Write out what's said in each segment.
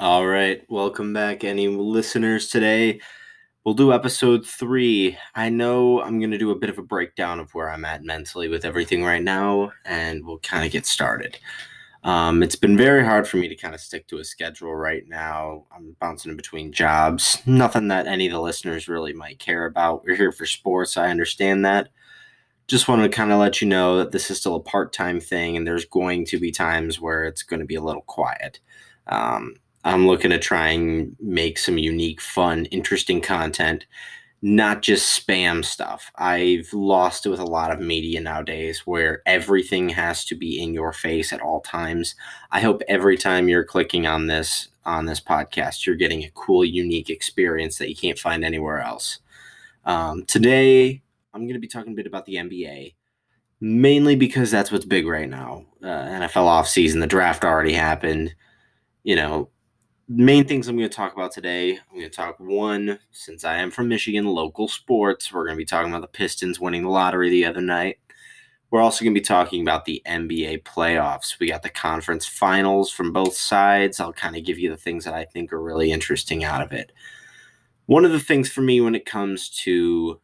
All right, welcome back, any listeners today. We'll do episode three. I know I'm going to do a bit of a breakdown of where I'm at mentally with everything right now, and we'll kind of get started. Um, it's been very hard for me to kind of stick to a schedule right now. I'm bouncing in between jobs. Nothing that any of the listeners really might care about. We're here for sports. I understand that. Just wanted to kind of let you know that this is still a part time thing, and there's going to be times where it's going to be a little quiet. Um, I'm looking to try and make some unique, fun, interesting content, not just spam stuff. I've lost it with a lot of media nowadays where everything has to be in your face at all times. I hope every time you're clicking on this on this podcast, you're getting a cool, unique experience that you can't find anywhere else. Um, today, I'm going to be talking a bit about the NBA, mainly because that's what's big right now. Uh, NFL offseason, the draft already happened. You know, main things I'm going to talk about today. I'm going to talk one, since I am from Michigan, local sports. We're going to be talking about the Pistons winning the lottery the other night. We're also going to be talking about the NBA playoffs. We got the conference finals from both sides. I'll kind of give you the things that I think are really interesting out of it. One of the things for me when it comes to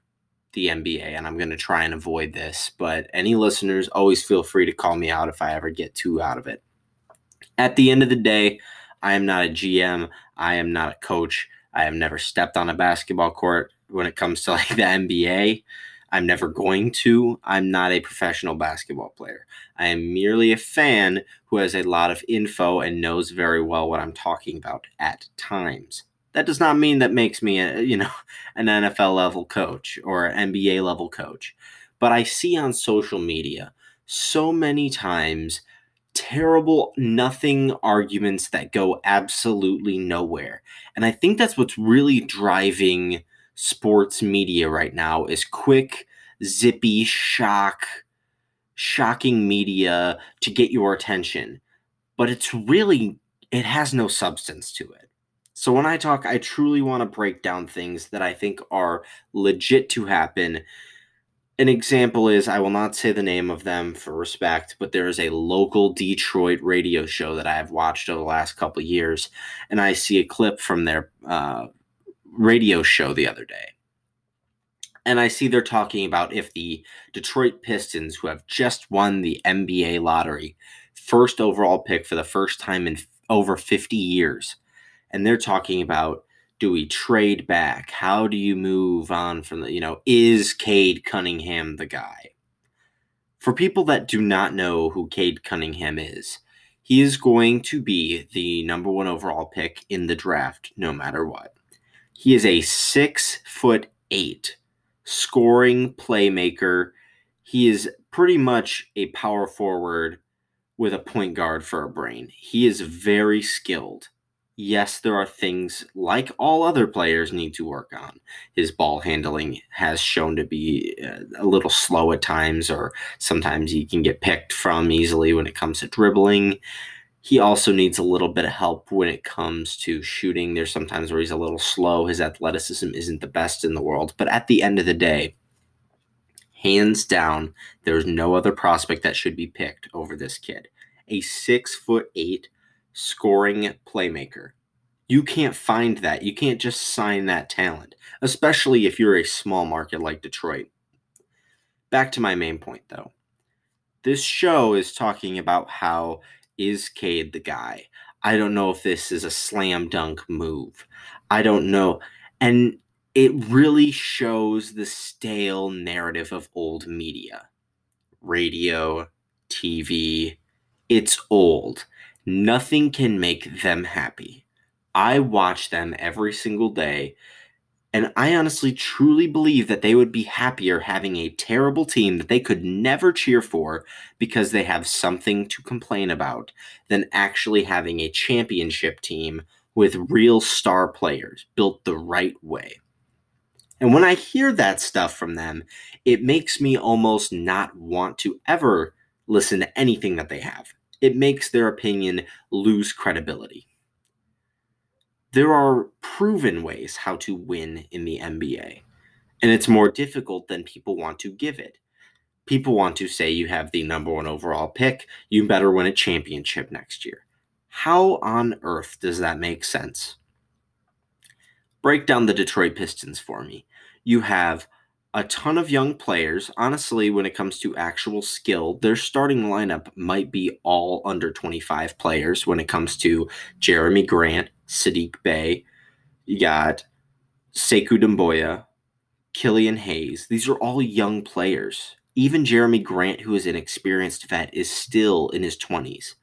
the NBA, and I'm going to try and avoid this, but any listeners always feel free to call me out if I ever get too out of it. At the end of the day, I am not a GM. I am not a coach. I have never stepped on a basketball court when it comes to like the NBA. I'm never going to. I'm not a professional basketball player. I am merely a fan who has a lot of info and knows very well what I'm talking about at times. That does not mean that makes me a, you know, an NFL level coach or NBA level coach. But I see on social media so many times terrible nothing arguments that go absolutely nowhere. And I think that's what's really driving sports media right now is quick, zippy, shock, shocking media to get your attention. But it's really it has no substance to it. So when I talk, I truly want to break down things that I think are legit to happen an example is I will not say the name of them for respect, but there is a local Detroit radio show that I have watched over the last couple years, and I see a clip from their uh, radio show the other day. And I see they're talking about if the Detroit Pistons, who have just won the NBA lottery, first overall pick for the first time in over 50 years, and they're talking about do we trade back? How do you move on from the, you know, is Cade Cunningham the guy? For people that do not know who Cade Cunningham is, he is going to be the number one overall pick in the draft, no matter what. He is a six foot eight scoring playmaker. He is pretty much a power forward with a point guard for a brain. He is very skilled yes, there are things like all other players need to work on. His ball handling has shown to be uh, a little slow at times, or sometimes he can get picked from easily when it comes to dribbling. He also needs a little bit of help when it comes to shooting. There's sometimes where he's a little slow. His athleticism isn't the best in the world. But at the end of the day, hands down, there's no other prospect that should be picked over this kid. A six foot eight scoring playmaker. You can't find that. You can't just sign that talent, especially if you're a small market like Detroit. Back to my main point though. This show is talking about how is Cade the guy? I don't know if this is a slam dunk move. I don't know. And it really shows the stale narrative of old media radio, TV. It's old. Nothing can make them happy. I watch them every single day, and I honestly truly believe that they would be happier having a terrible team that they could never cheer for because they have something to complain about than actually having a championship team with real star players built the right way. And when I hear that stuff from them, it makes me almost not want to ever listen to anything that they have it makes their opinion lose credibility. There are proven ways how to win in the NBA, and it's more difficult than people want to give it. People want to say you have the number one overall pick, you better win a championship next year. How on earth does that make sense? Break down the Detroit Pistons for me. You have a ton of young players. Honestly, when it comes to actual skill, their starting lineup might be all under 25 players when it comes to Jerami Grant, Saddiq Bey. You got Sekou Doumbouya, Killian Hayes. These are all young players. Even Jerami Grant, who is an experienced vet, is still in his 20s.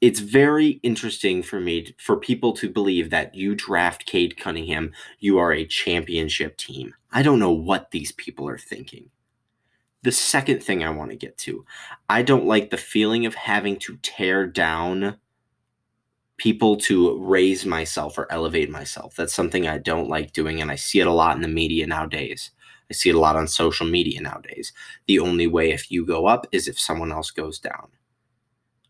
It's very interesting for me for people to believe that you draft Cade Cunningham, you are a championship team. I don't know what these people are thinking. The second thing I want to get to, I don't like the feeling of having to tear down people to raise myself or elevate myself. That's something I don't like doing, and I see it a lot in the media nowadays. I see it a lot on social media nowadays. The only way if you go up is if someone else goes down.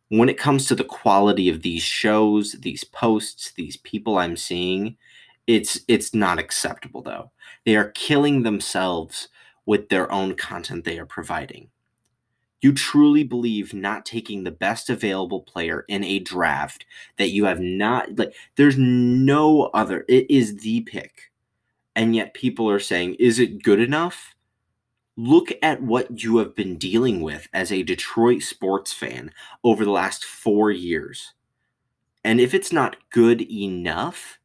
When it comes to the quality of these shows, these posts, these people I'm seeing, it's it's not acceptable though. They are killing themselves with their own content they are providing. You truly believe not taking the best available player in a draft that you have not like there's no other it is the pick. And yet people are saying is it good enough? Look at what you have been dealing with as a detroit sports fan over the last 4 years. And if it's not good enough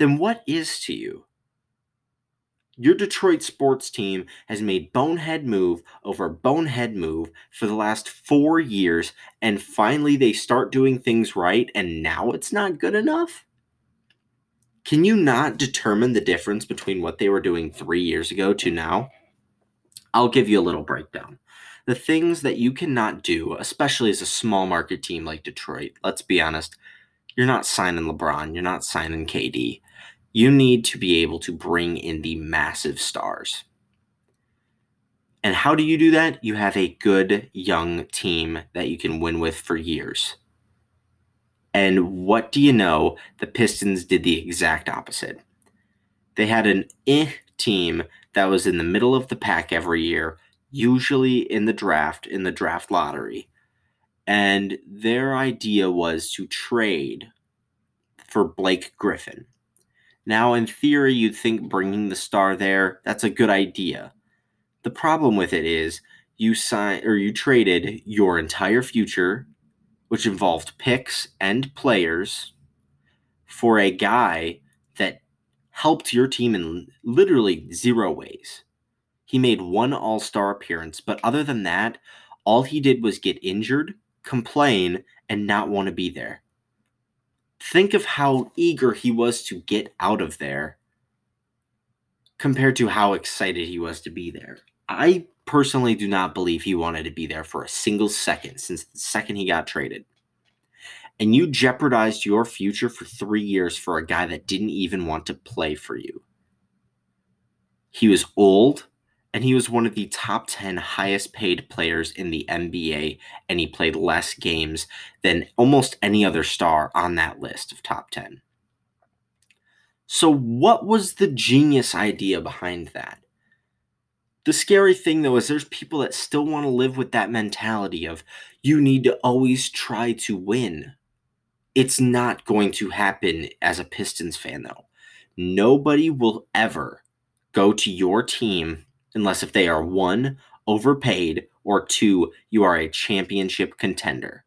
then what is to you your Detroit sports team has made bonehead move over bonehead move for the last four years, and finally they start doing things right, and now it's not good enough? Can you not determine the difference between what they were doing three years ago to now? I'll give you a little breakdown. The things that you cannot do, especially as a small market team like Detroit, let's be honest, you're not signing LeBron, you're not signing KD you need to be able to bring in the massive stars. And how do you do that? You have a good young team that you can win with for years. And what do you know? The Pistons did the exact opposite. They had an eh team that was in the middle of the pack every year, usually in the draft, in the draft lottery. And their idea was to trade for Blake Griffin. Now, in theory, you'd think bringing the star there, that's a good idea. The problem with it is you signed or you traded your entire future, which involved picks and players, for a guy that helped your team in literally zero ways. He made one all star appearance, but other than that, all he did was get injured, complain, and not want to be there. Think of how eager he was to get out of there compared to how excited he was to be there. I personally do not believe he wanted to be there for a single second since the second he got traded. And you jeopardized your future for three years for a guy that didn't even want to play for you. He was old, and he was one of the top 10 highest paid players in the NBA, and he played less games than almost any other star on that list of top 10. So, what was the genius idea behind that? The scary thing though is there's people that still want to live with that mentality of you need to always try to win. It's not going to happen as a Pistons fan though. Nobody will ever go to your team unless if they are one, overpaid, or two, you are a championship contender.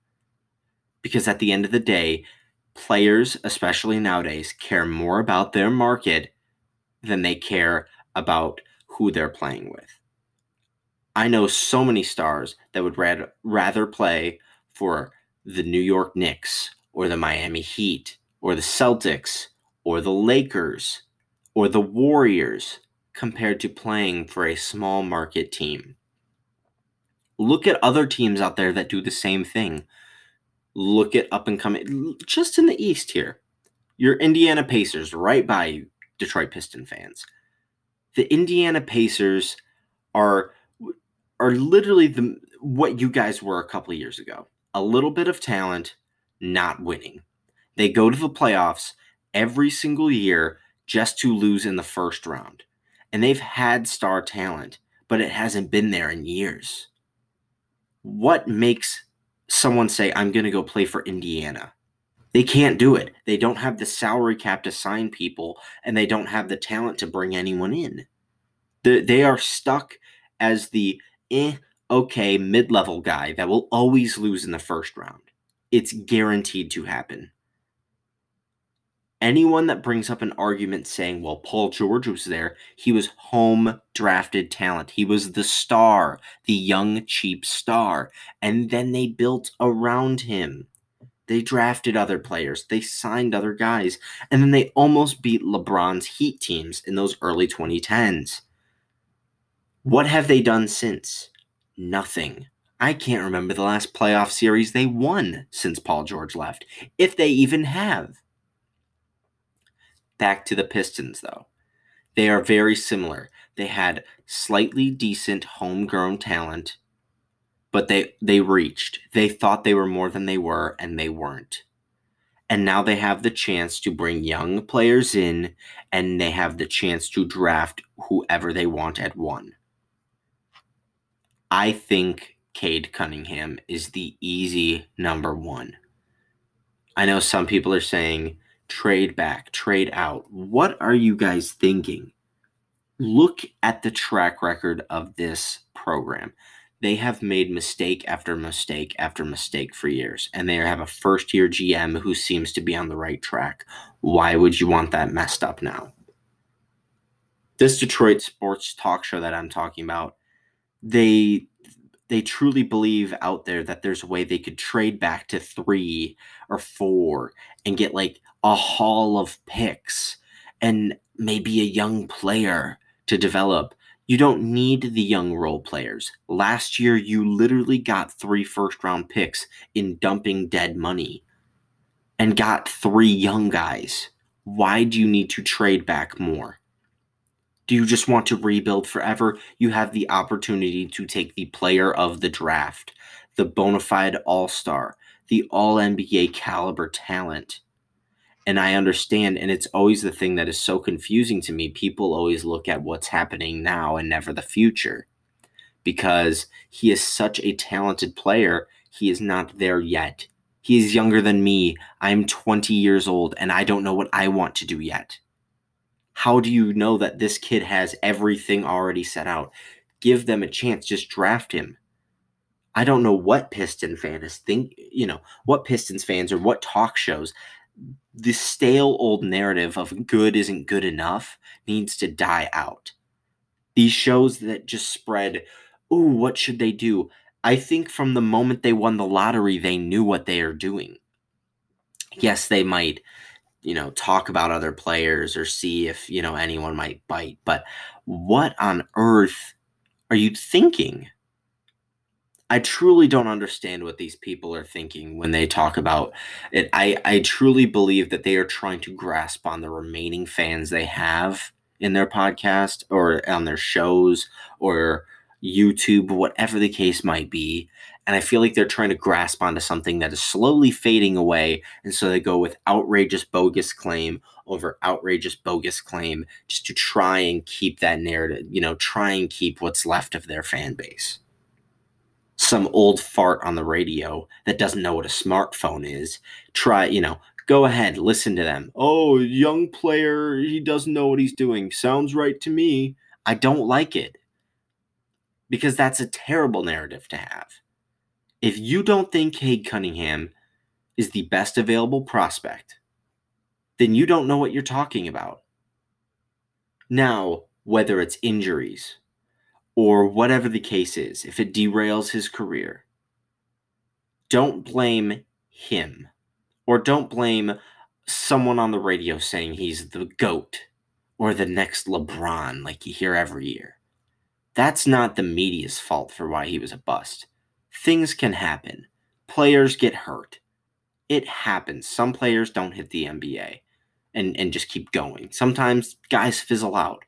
Because at the end of the day, players, especially nowadays, care more about their market than they care about who they're playing with. I know so many stars that would rather, rather play for the New York Knicks or the Miami Heat or the Celtics or the Lakers or the Warriors compared to playing for a small market team. Look at other teams out there that do the same thing. Look at up and coming, just in the East here. Your Indiana Pacers, right by you, Detroit Piston fans. The Indiana Pacers are are literally the what you guys were a couple years ago. A little bit of talent, not winning. They go to the playoffs every single year just to lose in the first round and they've had star talent, but it hasn't been there in years. What makes someone say, I'm going to go play for Indiana? They can't do it. They don't have the salary cap to sign people, and they don't have the talent to bring anyone in. They, are stuck as the eh, okay mid level guy that will always lose in the first round. It's guaranteed to happen. Anyone that brings up an argument saying, well, Paul George was there, he was home drafted talent. He was the star, the young, cheap star. And then they built around him. They drafted other players, they signed other guys, and then they almost beat LeBron's Heat teams in those early 2010s. What have they done since? Nothing. I can't remember the last playoff series they won since Paul George left, if they even have. Back to the Pistons, though. They are very similar. They had slightly decent homegrown talent, but they they reached. They thought they were more than they were, and they weren't. And now they have the chance to bring young players in, and they have the chance to draft whoever they want at one. I think Cade Cunningham is the easy number one. I know some people are saying trade back, trade out. What are you guys thinking? Look at the track record of this program. They have made mistake after mistake after mistake for years, and they have a first year GM who seems to be on the right track. Why would you want that messed up now? This Detroit sports talk show that I'm talking about they they truly believe out there that there's a way they could trade back to three or four and get like a haul of picks and maybe a young player to develop. You don't need the young role players. Last year, you literally got three first round picks in dumping dead money and got three young guys. Why do you need to trade back more? Do you just want to rebuild forever? You have the opportunity to take the player of the draft, the bona fide all star, the all NBA caliber talent. And I understand, and it's always the thing that is so confusing to me. People always look at what's happening now and never the future because he is such a talented player. He is not there yet. He is younger than me. I'm 20 years old and I don't know what I want to do yet. How do you know that this kid has everything already set out? Give them a chance. Just draft him. I don't know what Piston fans think, you know, what Pistons fans or what talk shows. The stale old narrative of good isn't good enough needs to die out. These shows that just spread, ooh, what should they do? I think from the moment they won the lottery, they knew what they are doing. Yes, they might you know talk about other players or see if you know anyone might bite but what on earth are you thinking i truly don't understand what these people are thinking when they talk about it i i truly believe that they are trying to grasp on the remaining fans they have in their podcast or on their shows or youtube whatever the case might be and I feel like they're trying to grasp onto something that is slowly fading away. And so they go with outrageous bogus claim over outrageous bogus claim just to try and keep that narrative, you know, try and keep what's left of their fan base. Some old fart on the radio that doesn't know what a smartphone is, try, you know, go ahead, listen to them. Oh, young player, he doesn't know what he's doing. Sounds right to me. I don't like it because that's a terrible narrative to have. If you don't think Cade Cunningham is the best available prospect, then you don't know what you're talking about. Now, whether it's injuries or whatever the case is, if it derails his career, don't blame him or don't blame someone on the radio saying he's the GOAT or the next LeBron like you hear every year. That's not the media's fault for why he was a bust things can happen. Players get hurt. It happens. Some players don't hit the NBA and, and just keep going. Sometimes guys fizzle out.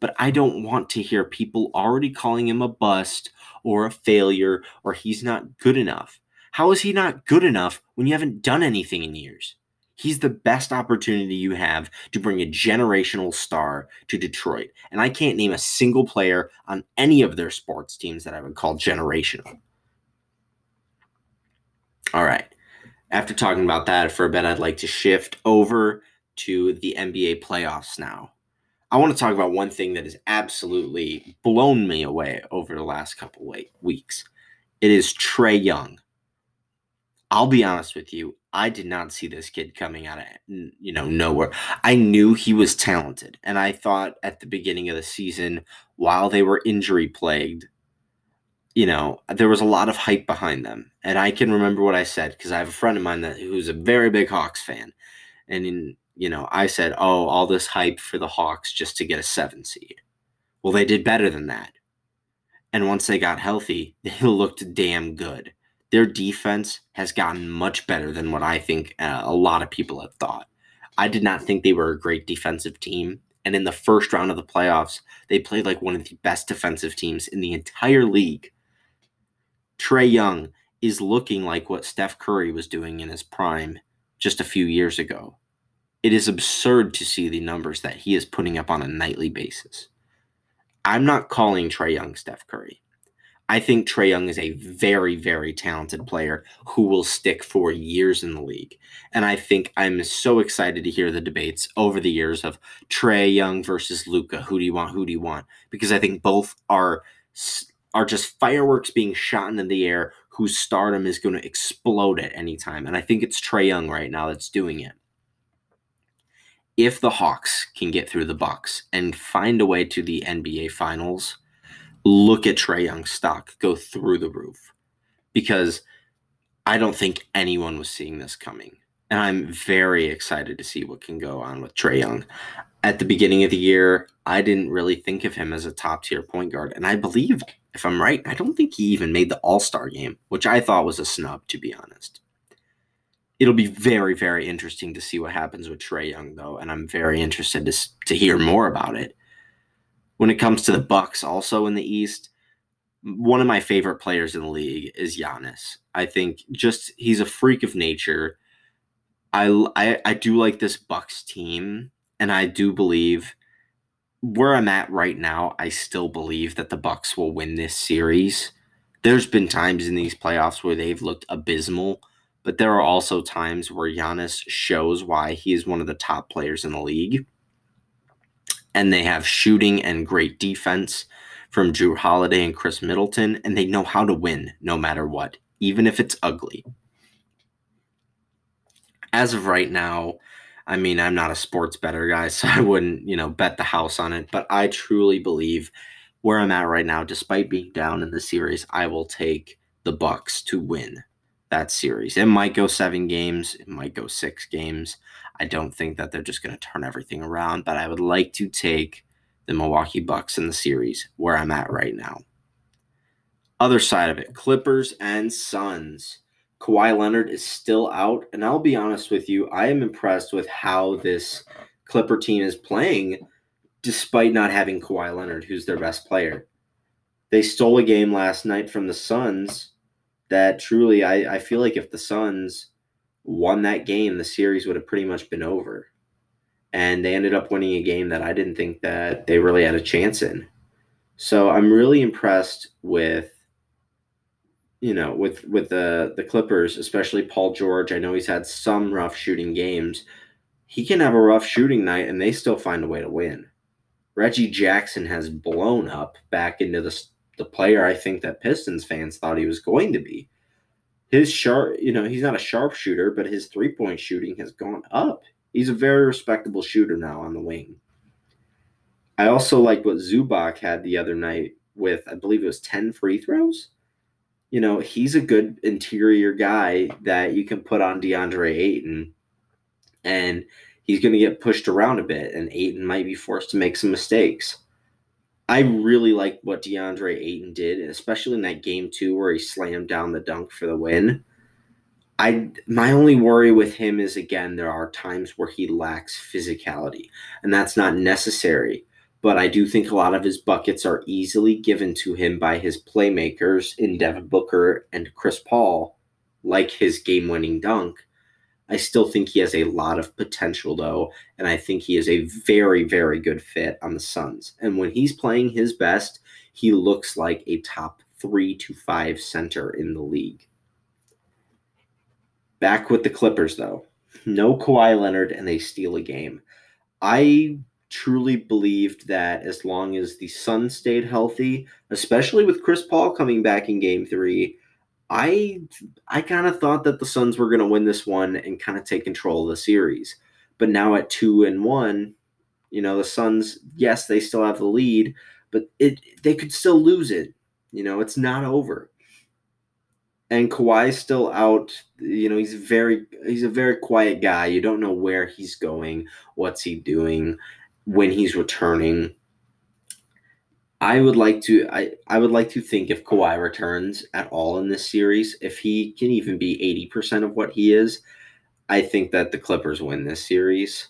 But I don't want to hear people already calling him a bust or a failure or he's not good enough. How is he not good enough when you haven't done anything in years? He's the best opportunity you have to bring a generational star to Detroit. And I can't name a single player on any of their sports teams that I would call generational. All right. after talking about that for a bit, I'd like to shift over to the NBA playoffs now. I want to talk about one thing that has absolutely blown me away over the last couple weeks. It is Trae Young. I'll be honest with you, I did not see this kid coming out of you know nowhere. I knew he was talented, and I thought at the beginning of the season, while they were injury plagued, you know, there was a lot of hype behind them. And I can remember what I said because I have a friend of mine that who's a very big Hawks fan. And in, you know, I said, "Oh, all this hype for the Hawks just to get a 7 seed." Well, they did better than that. And once they got healthy, they looked damn good. Their defense has gotten much better than what I think uh, a lot of people have thought. I did not think they were a great defensive team. And in the first round of the playoffs, they played like one of the best defensive teams in the entire league. Trae Young is looking like what Steph Curry was doing in his prime just a few years ago. It is absurd to see the numbers that he is putting up on a nightly basis. I'm not calling Trae Young Steph Curry. I think Trae Young is a very, very talented player who will stick for years in the league. And I think I'm so excited to hear the debates over the years of Trae Young versus Luka. Who do you want? Who do you want? Because I think both are are just fireworks being shot into the air whose stardom is going to explode at any time. And I think it's Trae Young right now that's doing it. If the Hawks can get through the Bucks and find a way to the NBA finals, look at Trae Young's stock go through the roof. Because I don't think anyone was seeing this coming. And I'm very excited to see what can go on with Trae Young. At the beginning of the year, I didn't really think of him as a top tier point guard. And I believe, if I'm right, I don't think he even made the All Star game, which I thought was a snub, to be honest. It'll be very, very interesting to see what happens with Trae Young, though, and I'm very interested to, to hear more about it. When it comes to the Bucks, also in the East, one of my favorite players in the league is Giannis. I think just he's a freak of nature. I, I I do like this Bucks team, and I do believe where I'm at right now, I still believe that the Bucks will win this series. There's been times in these playoffs where they've looked abysmal, but there are also times where Giannis shows why he is one of the top players in the league. And they have shooting and great defense from Jrue Holiday and Khris Middleton, and they know how to win no matter what, even if it's ugly. As of right now, I mean, I'm not a sports bettor guy, so I wouldn't, you know, bet the house on it. But I truly believe where I'm at right now, despite being down in the series, I will take the Bucks to win that series. It might go seven games, it might go six games. I don't think that they're just going to turn everything around, but I would like to take the Milwaukee Bucks in the series where I'm at right now. Other side of it, Clippers and Suns. Kawhi Leonard is still out. And I'll be honest with you, I am impressed with how this Clipper team is playing despite not having Kawhi Leonard, who's their best player. They stole a game last night from the Suns that truly, I, I feel like if the Suns won that game, the series would have pretty much been over. And they ended up winning a game that I didn't think that they really had a chance in. So I'm really impressed with you know, with with the the Clippers, especially Paul George. I know he's had some rough shooting games. He can have a rough shooting night, and they still find a way to win. Reggie Jackson has blown up back into the the player I think that Pistons fans thought he was going to be. His sharp, you know, he's not a sharpshooter, but his three point shooting has gone up. He's a very respectable shooter now on the wing. I also like what Zubac had the other night with, I believe it was 10 free throws you know, he's a good interior guy that you can put on DeAndre Ayton and he's going to get pushed around a bit and Ayton might be forced to make some mistakes. I really like what DeAndre Ayton did, especially in that game two where he slammed down the dunk for the win. I my only worry with him is again there are times where he lacks physicality, and that's not necessary but I do think a lot of his buckets are easily given to him by his playmakers in Devin Booker and Chris Paul, like his game winning dunk. I still think he has a lot of potential, though, and I think he is a very, very good fit on the Suns. And when he's playing his best, he looks like a top three to five center in the league. Back with the Clippers, though. No Kawhi Leonard, and they steal a game. I truly believed that as long as the Suns stayed healthy, especially with Chris Paul coming back in game three, I I kind of thought that the Suns were going to win this one and kind of take control of the series. But now at 2 and 1, you know, the Suns, yes, they still have the lead, but it they could still lose it. You know, it's not over. And Kawhi's still out. You know, he's very he's a very quiet guy. You don't know where he's going, what's he doing, when he's returning. I would like to I, I would like to think if Kawhi returns at all in this series, if he can even be 80% of what he is, I think that the Clippers win this series.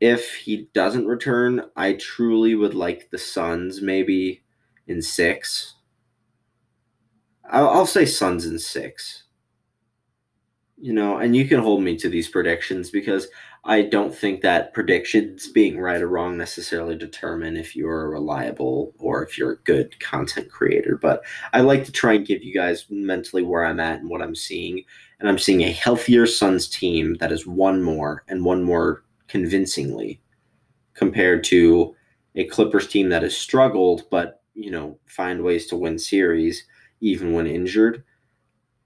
If he doesn't return, I truly would like the Suns maybe in six. I'll, I'll say Suns in six. You know, and you can hold me to these predictions because I don't think that predictions being right or wrong necessarily determine if you're a reliable or if you're a good content creator. But I like to try and give you guys mentally where I'm at and what I'm seeing. And I'm seeing a healthier Suns team that has won more and won more convincingly compared to a Clippers team that has struggled, but you know, find ways to win series even when injured.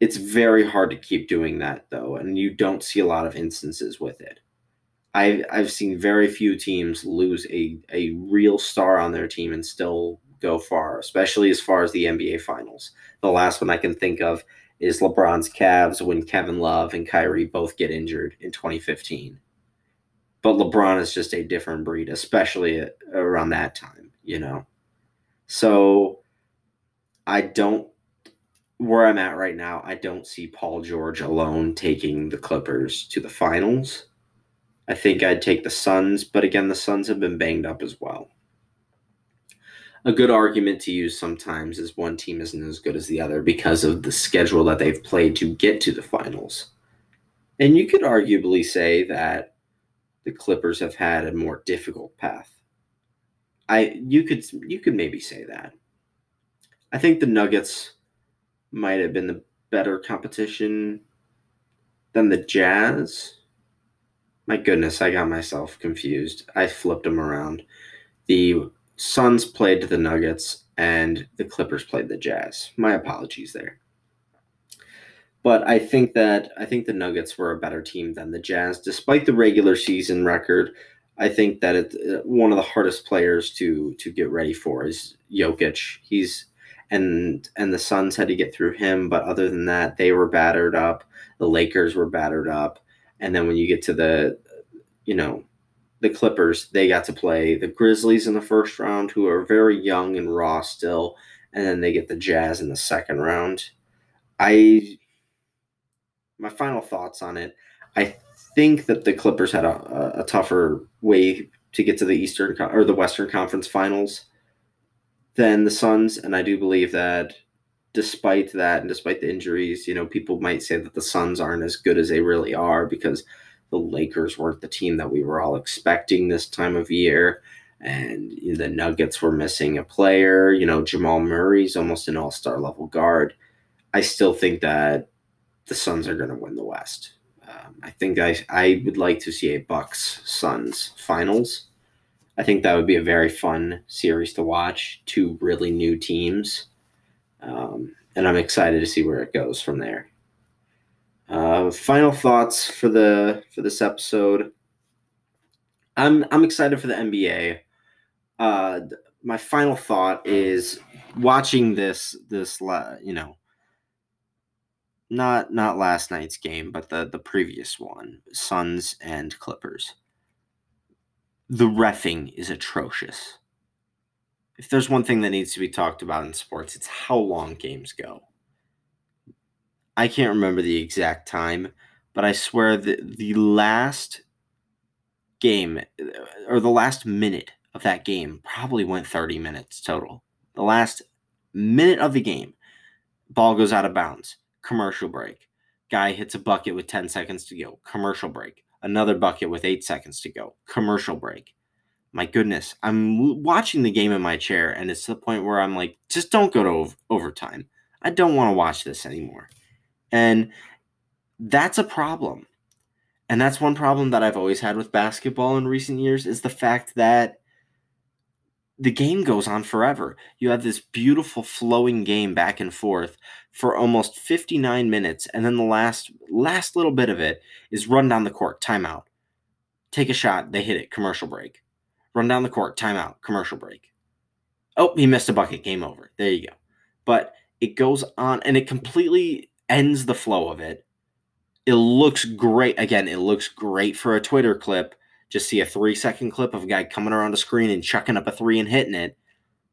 It's very hard to keep doing that though, and you don't see a lot of instances with it. I, I've seen very few teams lose a, a real star on their team and still go far, especially as far as the NBA Finals. The last one I can think of is LeBron's Cavs when Kevin Love and Kyrie both get injured in 2015. But LeBron is just a different breed, especially around that time, you know? So I don't, where I'm at right now, I don't see Paul George alone taking the Clippers to the finals. I think I'd take the Suns, but again, the Suns have been banged up as well. A good argument to use sometimes is one team isn't as good as the other because of the schedule that they've played to get to the finals. And you could arguably say that the Clippers have had a more difficult path. I you could you could maybe say that. I think the Nuggets might have been the better competition than the Jazz my goodness, I got myself confused. I flipped them around. The Suns played the Nuggets and the Clippers played the Jazz. My apologies there. But I think that I think the Nuggets were a better team than the Jazz, despite the regular season record. I think that it, uh, one of the hardest players to to get ready for is Jokic. He's and and the Suns had to get through him, but other than that, they were battered up. The Lakers were battered up. And then when you get to the, you know, the Clippers, they got to play the Grizzlies in the first round, who are very young and raw still. And then they get the Jazz in the second round. I, my final thoughts on it, I think that the Clippers had a, a tougher way to get to the Eastern or the Western Conference Finals than the Suns, and I do believe that despite that and despite the injuries, you know, people might say that the Suns aren't as good as they really are because the Lakers weren't the team that we were all expecting this time of year. And the Nuggets were missing a player. You know, Jamal Murray's almost an all star level guard. I still think that the Suns are going to win the West. Um, I think I, I would like to see a Bucks Suns finals. I think that would be a very fun series to watch. Two really new teams um, and I'm excited to see where it goes from there. Uh, final thoughts for the for this episode. I'm I'm excited for the NBA. Uh, my final thought is watching this this you know not not last night's game, but the the previous one, Suns and Clippers. The refing is atrocious if there's one thing that needs to be talked about in sports, it's how long games go. I can't remember the exact time, but I swear that the last game uh, or the last minute of that game probably went 30 minutes total. The last minute of the game, ball goes out of bounds, commercial break. Guy hits a bucket with 10 seconds to go, commercial break. Another bucket with 8 seconds to go, commercial break my goodness, I'm watching the game in my chair, and it's to the point where I'm like, just don't go to overtime. I don't want to watch this anymore. And That's a problem. And that's one problem that I've always had with basketball in recent years is the fact that the game goes on forever. You have this beautiful flowing game back and forth for almost 59 minutes and then the last last little bit of it is run down the court, timeout. Take a shot, they hit it, commercial break. Run down the court, timeout, commercial break. Oh, he missed a bucket, game over. There you go. But it goes on and it completely ends the flow of it. It looks great. Again, it looks great for a Twitter clip just see a three second clip of a guy coming around a screen and chucking up a three and hitting it.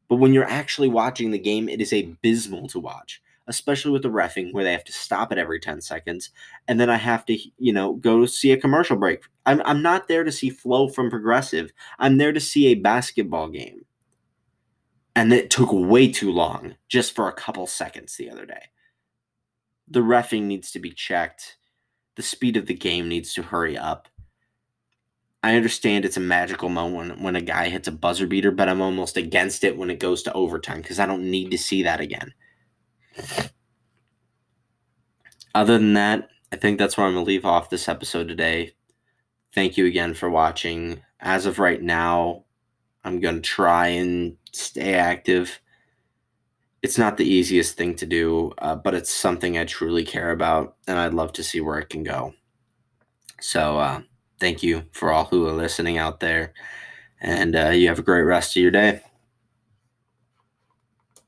But when you're actually watching the game, it is abysmal to watch, especially with the refing where they have to stop it every 10 seconds. And then I have to, you know, go see a commercial break. I'm, I'm not there to see Flo from progressive, I'm there to see a basketball game. And it took way too long just for a couple seconds the other day. The refing needs to be checked. The speed of the game needs to hurry up. I understand it's a magical moment when a guy hits a buzzer beater, but I'm almost against it when it goes to overtime because I don't need to see that again. Other than that, I think that's where I'm going to leave off this episode today. Thank you again for watching. As of right now, I'm going to try and stay active. It's not the easiest thing to do, uh, but it's something I truly care about, and I'd love to see where it can go. So, uh, thank you for all who are listening out there. And uh, you have a great rest of your day.